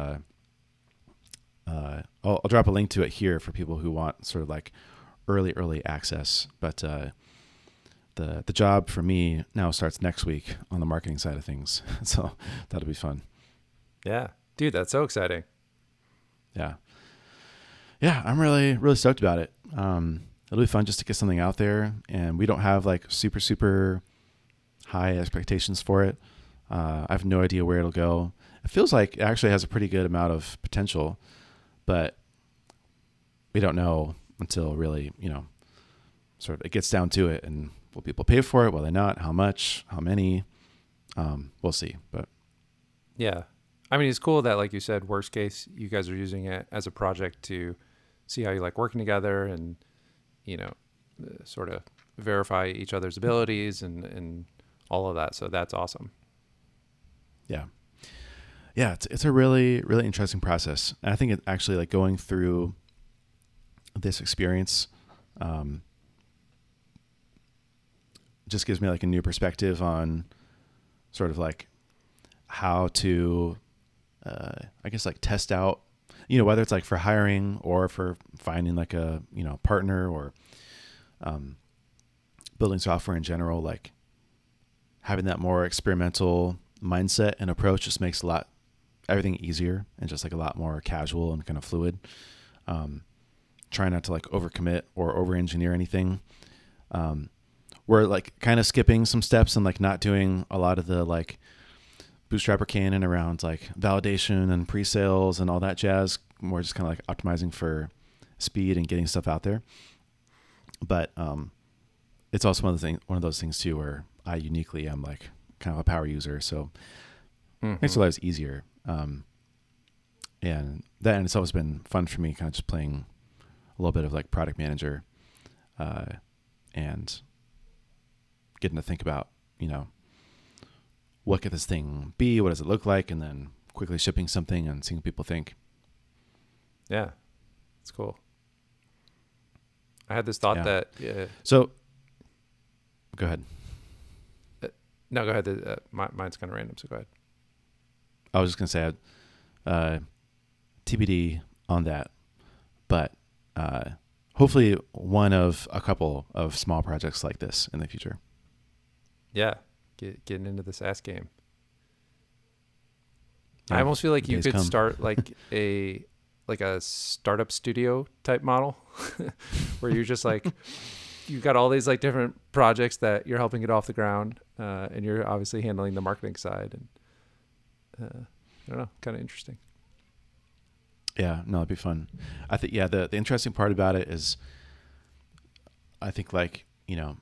uh, I'll, I'll, drop a link to it here for people who want sort of like early early access. But uh, the the job for me now starts next week on the marketing side of things, *laughs* so that'll be fun. Yeah, dude, that's so exciting. Yeah, yeah, I'm really really stoked about it. Um, it'll be fun just to get something out there, and we don't have like super super high expectations for it. Uh, I have no idea where it'll go. It feels like it actually has a pretty good amount of potential, but we don't know until really, you know, sort of it gets down to it and will people pay for it? Will they not? How much? How many? Um, we'll see. But yeah, I mean, it's cool that, like you said, worst case, you guys are using it as a project to see how you like working together and, you know, uh, sort of verify each other's abilities and, and all of that. So that's awesome. Yeah. Yeah. It's, it's a really, really interesting process. And I think it actually like going through this experience, um, just gives me like a new perspective on sort of like how to uh, I guess like test out you know whether it's like for hiring or for finding like a you know partner or um, building software in general like having that more experimental mindset and approach just makes a lot everything easier and just like a lot more casual and kind of fluid um, trying not to like overcommit or over engineer anything um, we're like kind of skipping some steps and like not doing a lot of the like bootstrapper canon around like validation and pre-sales and all that jazz. More just kind of like optimizing for speed and getting stuff out there. But um, it's also one of the thing, one of those things too, where I uniquely am like kind of a power user, so mm-hmm. makes our lives easier. Um, and that and it's always been fun for me, kind of just playing a little bit of like product manager, uh, and getting to think about, you know, what could this thing be? What does it look like? And then quickly shipping something and seeing what people think. Yeah, it's cool. I had this thought yeah. that. Yeah. So, go ahead. Uh, no, go ahead. Uh, my, mine's kind of random, so go ahead. I was just gonna say, uh, TBD on that, but uh, hopefully one of a couple of small projects like this in the future. Yeah, get getting into the SaaS game. Yeah, I almost feel like you could come. start *laughs* like a like a startup studio type model *laughs* where you're just like you've got all these like different projects that you're helping get off the ground uh, and you're obviously handling the marketing side and uh, I don't know, kind of interesting. Yeah, no, it'd be fun. I think yeah, the the interesting part about it is I think like, you know,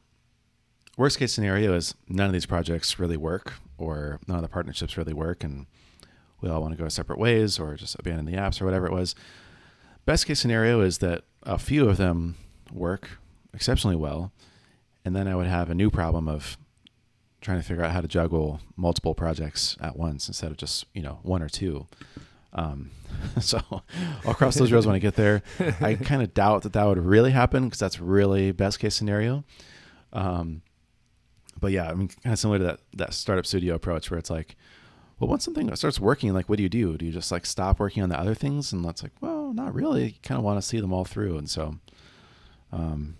worst case scenario is none of these projects really work or none of the partnerships really work and we all want to go separate ways or just abandon the apps or whatever it was. Best case scenario is that a few of them work exceptionally well. And then I would have a new problem of trying to figure out how to juggle multiple projects at once instead of just, you know, one or two. Um, *laughs* so I'll cross those roads when I get there. *laughs* I kind of doubt that that would really happen because that's really best case scenario. Um, but yeah, I mean, kind of similar to that that startup studio approach where it's like, well, once something starts working, like, what do you do? Do you just like stop working on the other things? And that's like, well, not really. You kind of want to see them all through. And so, um,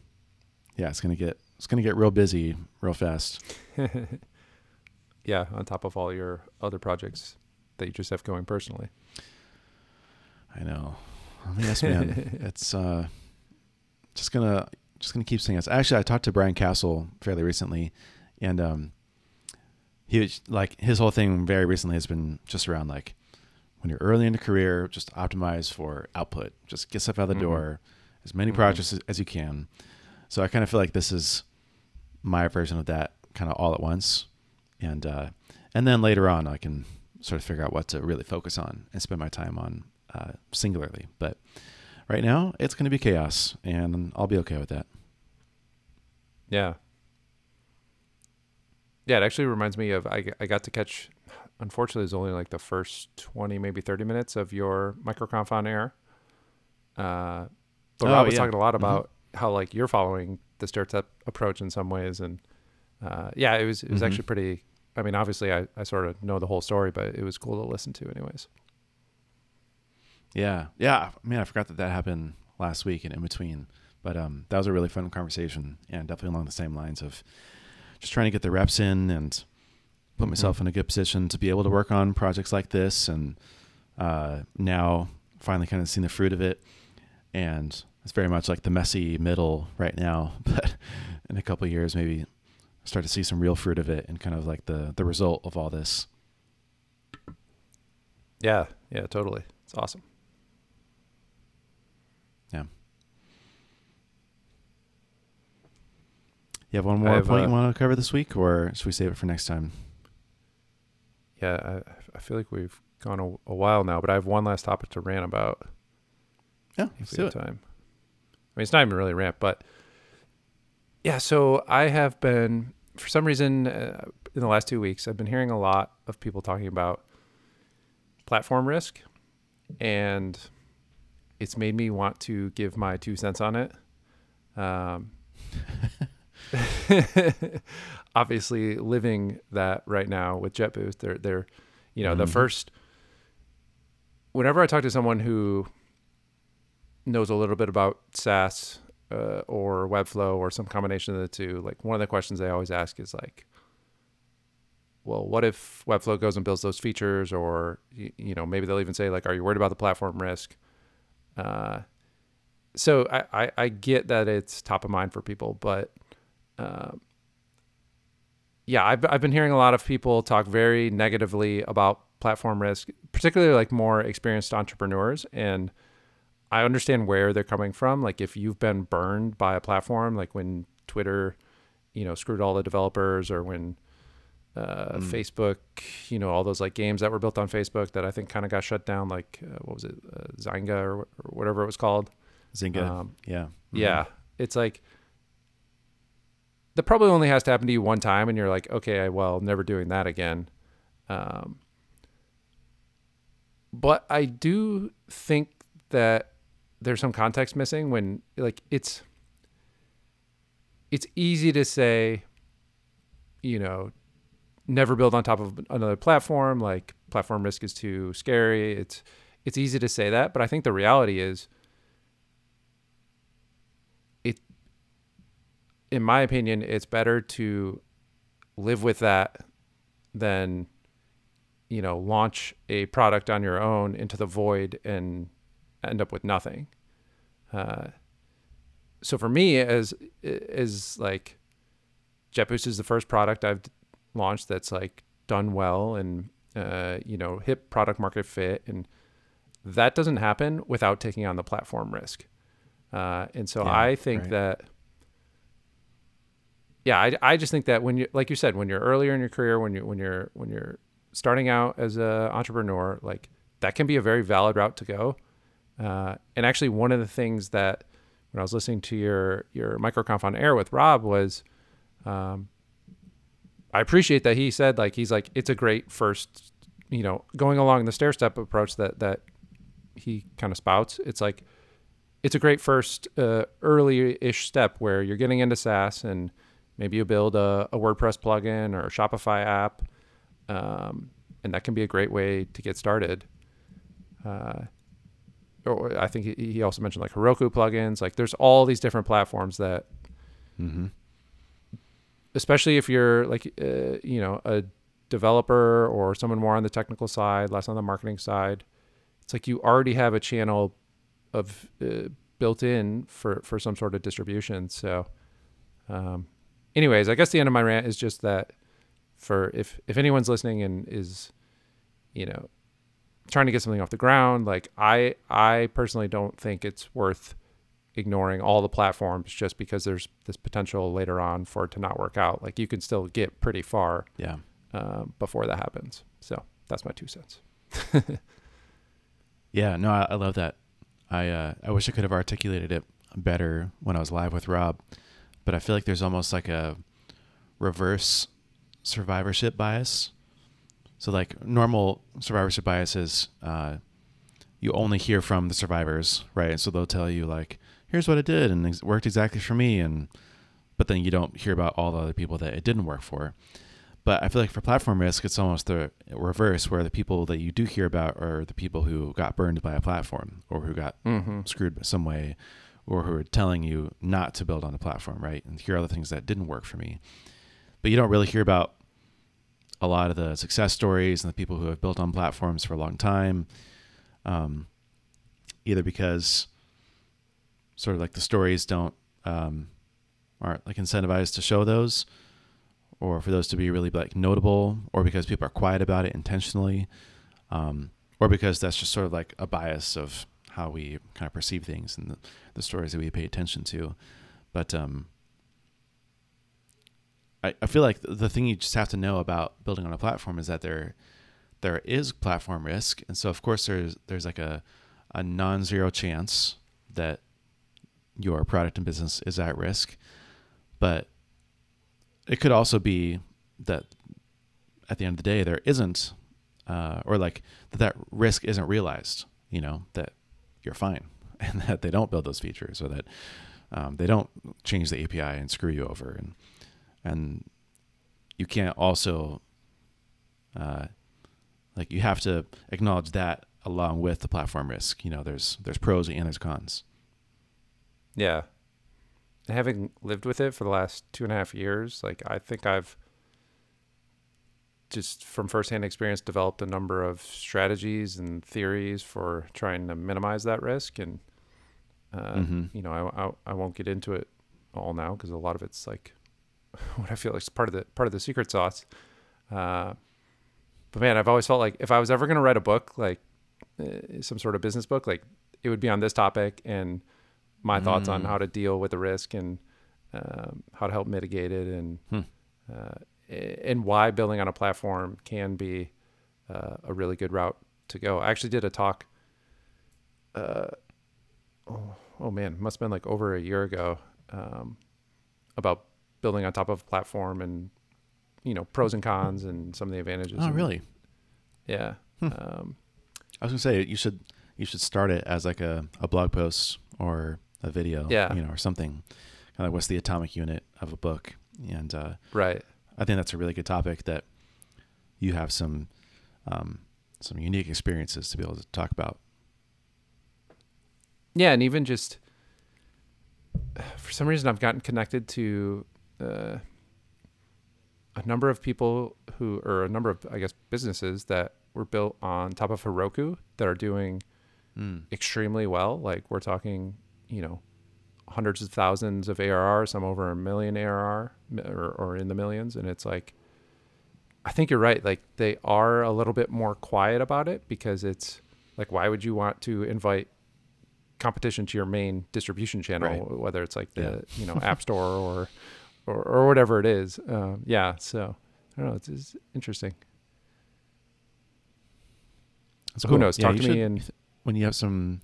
yeah, it's gonna get it's gonna get real busy real fast. *laughs* yeah, on top of all your other projects that you just have going personally. I know. Yes, man. *laughs* it's uh, just gonna just gonna keep saying this. Actually, I talked to Brian Castle fairly recently, and um, he was like his whole thing very recently has been just around like when you're early in your career, just optimize for output, just get stuff out the mm-hmm. door, as many mm-hmm. projects as, as you can. So I kind of feel like this is my version of that, kind of all at once, and uh, and then later on I can sort of figure out what to really focus on and spend my time on uh, singularly. But right now it's going to be chaos, and I'll be okay with that. Yeah, Yeah, it actually reminds me of I, I got to catch. Unfortunately, it's only like the first twenty, maybe thirty minutes of your MicroConf on air. Uh, but Oh, Rob was yeah. talking a lot Mhm. about how like you're following the stair step approach in some ways, and uh, yeah, it was it was Mhm. actually pretty. I mean, obviously, I, I sort of know the whole story, but it was cool to listen to, anyways. Yeah, yeah. Man, I forgot that that happened last week and in between. But um, that was a really fun conversation, and definitely along the same lines of just trying to get the reps in and put myself Mhm. in a good position to be able to work on projects like this. And uh, now, finally, kind of seeing the fruit of it, and it's very much like the messy middle right now. *laughs* But in a couple of years, maybe start to see some real fruit of it, and kind of like the the result of all this. Yeah, yeah, totally. It's awesome. Yeah. You have one more have, point uh, you want to cover this week, or should we save it for next time? Yeah, I, I feel like we've gone a, a while now, but I have one last topic to rant about. Yeah, let's do it. time. I mean, it's not even really rant, but yeah. So I have been, for some reason, uh, in the last two weeks, I've been hearing a lot of people talking about platform risk, and it's made me want to give my two cents on it. Um, *laughs* obviously, living that right now with JetBoost, they're they're, you know, the Mhm. first. Whenever I talk to someone who knows a little bit about SaaS uh, or Webflow or some combination of the two, like one of the questions they always ask is like, well, what if Webflow goes and builds those features, or you, you know, maybe they'll even say like, are you worried about the platform risk? Uh, so I, I, I get that it's top of mind for people, but um, yeah, I've, I've been hearing a lot of people talk very negatively about platform risk, particularly like more experienced entrepreneurs. And I understand where they're coming from. Like if you've been burned by a platform, like when Twitter, you know, screwed all the developers or when uh, Mm. Facebook, you know, all those like games that were built on Facebook that I think kind of got shut down, like uh, what was it, uh, Zynga or, or whatever it was called. Zynga. Um, yeah. Mhm. yeah. It's like that probably only has to happen to you one time and you're like, okay, well, never doing that again. Um, but I do think that there's some context missing when like it's it's easy to say, you know, never build on top of another platform, like platform risk is too scary. It's it's easy to say that, but I think the reality is it in my opinion, it's better to live with that than, you know, launch a product on your own into the void and end up with nothing. Uh, so for me, as is like, JetBoost is the first product I've launched that's like done well and uh, you know hit product market fit, and that doesn't happen without taking on the platform risk. Uh, and so Yeah, I think right. that yeah, I, I just think that when you like you said when you're earlier in your career when you when you're when you're starting out as an entrepreneur like that can be a very valid route to go. Uh, and actually, one of the things that when I was listening to your your MicroConf on air with Rob was, um, I appreciate that he said like he's like it's a great first, you know, going along the stair step approach that that he kind of spouts. It's like it's a great first uh, early-ish step where you're getting into SaaS and maybe you build a, a WordPress plugin or a Shopify app, um, and that can be a great way to get started. Uh, or I think he he also mentioned like Heroku plugins. Like there's all these different platforms that, Mm-hmm. especially if you're like uh, you know a developer or someone more on the technical side, less on the marketing side, it's like you already have a channel of uh, built in for for some sort of distribution. So, um, anyways, I guess the end of my rant is just that for if if anyone's listening and is, you know, trying to get something off the ground, like I I personally don't think it's worth ignoring all the platforms just because there's this potential later on for it to not work out. Like you can still get pretty far Yeah. um, before that happens. So that's my two cents. *laughs* Yeah, no, I, I love that. I uh, I wish I could have articulated it better when I was live with Rob, but I feel like there's almost like a reverse survivorship bias. So like normal survivorship bias is uh, you only hear from the survivors, right? So they'll tell you like, here's what it did and it worked exactly for me, and but then you don't hear about all the other people that it didn't work for. But I feel like for platform risk, it's almost the reverse, where the people that you do hear about are the people who got burned by a platform or who got Mm-hmm. screwed some way or who are telling you not to build on the platform, right? And here are the things that didn't work for me. But you don't really hear about a lot of the success stories and the people who have built on platforms for a long time. Um, either because sort of like the stories don't um, aren't like incentivized to show those, or for those to be really like notable, or because people are quiet about it intentionally, um, or because that's just sort of like a bias of how we kind of perceive things and the, the stories that we pay attention to. But um, I, I feel like the thing you just have to know about building on a platform is that there there is platform risk, and so of course there's there's like a a non-zero chance that your product and business is at risk, but it could also be that at the end of the day there isn't, uh, or like that that risk isn't realized. You know that you're fine, *laughs* and that they don't build those features, or that um, they don't change the API and screw you over, and and you can't also uh, like you have to acknowledge that along with the platform risk. You know, there's there's pros and there's cons. Yeah. Having lived with it for the last two and a half years, like I think I've just from firsthand experience developed a number of strategies and theories for trying to minimize that risk. And, uh, Mhm. you know, I, I, I won't get into it all now because a lot of it's like *laughs* what I feel like is part of the, part of the secret sauce. Uh, but man, I've always felt like if I was ever going to write a book, like uh, some sort of business book, like it would be on this topic and my thoughts on Mm. how to deal with the risk and um, how to help mitigate it and Hmm. uh, and why building on a platform can be uh, a really good route to go. I actually did a talk. Uh, oh, oh man, must have been like over a year ago um, about building on top of a platform and you know pros and cons and some of the advantages. Oh, really? Yeah. Hmm. Um, I was gonna say you should you should start it as like a, a blog post or a video, Yeah. you know, or something. Kind of what's the atomic unit of a book, and uh, right. I think that's a really good topic that you have some um, some unique experiences to be able to talk about. Yeah, and even just for some reason, I've gotten connected to uh, a number of people who, or a number of, I guess, businesses that were built on top of Heroku that are doing Mm. extremely well. Like we're talking, you know, hundreds of thousands of ARR, some over a million ARR, or, or in the millions, and it's like, I think you're right. Like they are a little bit more quiet about it because it's like, why would you want to invite competition to your main distribution channel, Right. whether it's like the Yeah. you know *laughs* App Store or, or or whatever it is. Um, yeah, so I don't know. It's, it's interesting. That's So who knows? Talk you to me and- when you have some,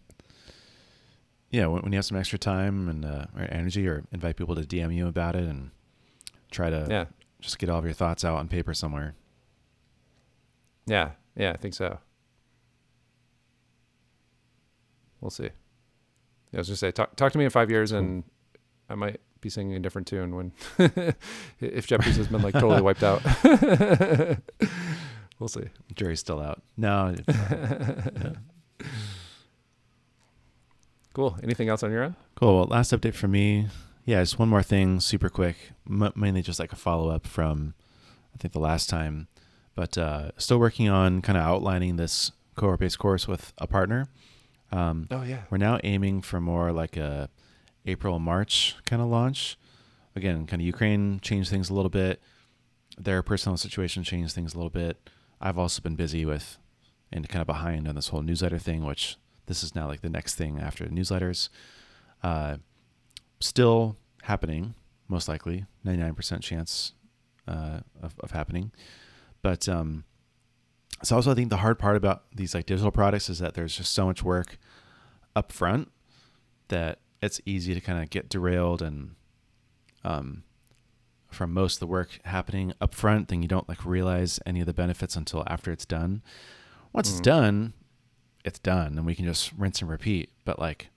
yeah, when, when you have some extra time and uh, or energy, or invite people to DM you about it and try to Yeah, just get all of your thoughts out on paper somewhere. yeah, yeah. I think so. We'll see. Yeah, I was just say talk talk to me in five years, and I might be singing a different tune when *laughs* if JetBoost has been like totally wiped out. *laughs* we'll see. Jury's still out. No, *laughs* Cool. Anything else on your end? Cool. Well, last update for me. Yeah, just one more thing, super quick. M- mainly just like a follow up from, I think the last time, but uh, still working on kind of outlining this cohort based course with a partner. Um, Oh yeah. we're now aiming for more like a April March kind of launch. Again, kind of Ukraine changed things a little bit. Their personal situation changed things a little bit. I've also been busy with and kind of behind on this whole newsletter thing, which this is now like the next thing after the newsletters. Uh, still happening, most likely, 99% chance uh, of, of happening. But um, so also I think the hard part about these like digital products is that there's just so much work up front that it's easy to kind of get derailed and um, from most of the work happening up front, then you don't like realize any of the benefits until after it's done. Once it's Mhm. done, it's done and we can just rinse and repeat. But like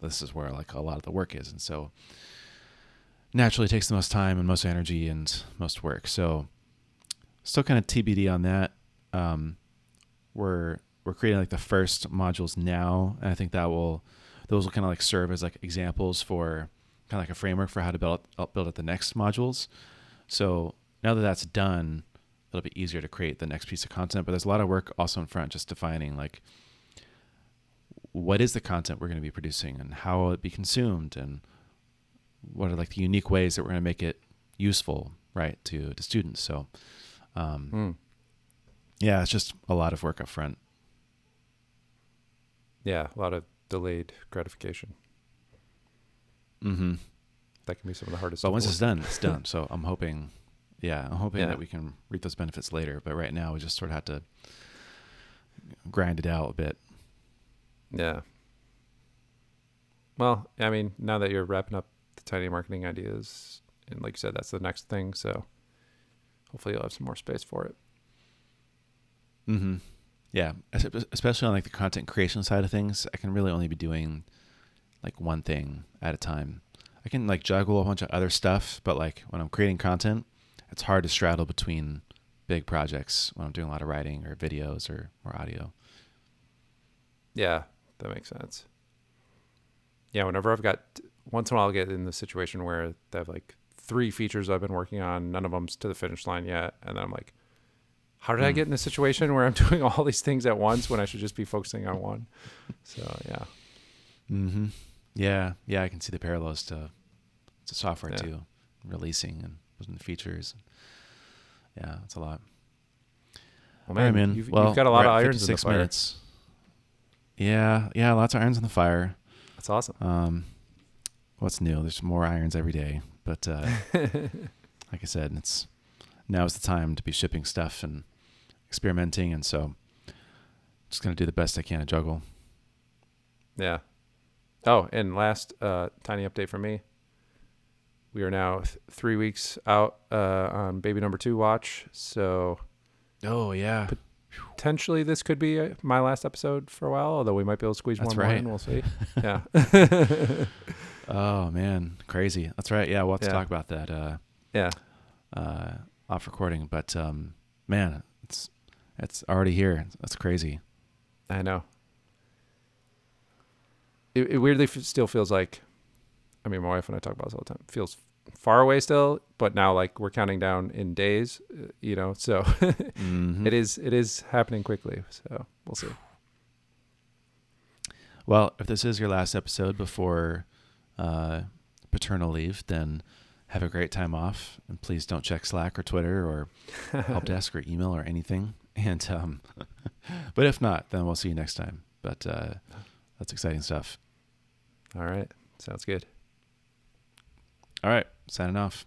this is where like a lot of the work is. And so naturally it takes the most time and most energy and most work. So still kind of TBD on that. Um, we're we're creating like the first modules now, and I think that will those will kind of like serve as like examples for kind of like a framework for how to build up, build up the next modules. So now that that's done, it'll be easier to create the next piece of content. But there's a lot of work also in front, just defining like what is the content we're going to be producing and how will it be consumed and what are like the unique ways that we're going to make it useful, right, to to students. So, um, Mm. yeah, it's just a lot of work up front. Yeah, a lot of delayed gratification. Mm-hmm. That can be some of the hardest. But once it's done, it's done. *laughs* So I'm hoping, yeah, I'm hoping Yeah. that we can reap those benefits later. But right now, we just sort of have to grind it out a bit. Yeah. Well, I mean, now that you're wrapping up the tiny marketing ideas, and like you said, that's the next thing. So hopefully you'll have some more space for it. Mm-hmm. Yeah, especially on like the content creation side of things, I can really only be doing like one thing at a time. I can like juggle a bunch of other stuff, but like when I'm creating content, it's hard to straddle between big projects when I'm doing a lot of writing or videos or, or audio. Yeah, that makes sense. Yeah, whenever I've got once in a while, I'll get in the situation where they have like three features I've been working on, none of them's to the finish line yet, and then I'm like, how did I Hmm. get in a situation where I'm *laughs* doing all these things at once when I should just be focusing on one? So yeah, Mm-hmm. Yeah, yeah, I can see the parallels to to software Yeah. too, releasing and putting features. Yeah, it's a lot. well, right, man, man. You've, well, you've got a lot of irons in the 56 fire. minutes. Yeah, yeah, lots of irons in the fire. That's awesome. Um, what's new? There's more irons every day, but uh, *laughs* like I said, it's now is the time to be shipping stuff and experimenting, and so just gonna do the best I can to juggle. Yeah. Oh, and last uh, tiny update from me. We are now th- three weeks out uh, on baby number two watch. So Oh yeah, potentially this could be uh, my last episode for a while, although we might be able to squeeze That's one more right. in. We'll see. *laughs* Yeah. *laughs* oh man, crazy. That's right. Yeah, we'll have to Yeah. talk about that uh, yeah. uh, off recording. But um, man, it's already here. That's crazy. I know. It, it weirdly f- still feels like, I mean, my wife and I talk about this all the time. Feels far away still, but now like we're counting down in days, uh, you know. So *laughs* Mhm. it is it is happening quickly. So we'll see. Well, if this is your last episode before uh, paternal leave, then have a great time off, and please don't check Slack or Twitter or *laughs* help desk or email or anything. And um, *laughs* but if not, then we'll see you next time. But uh, that's exciting stuff. All right, sounds good. All right, signing off.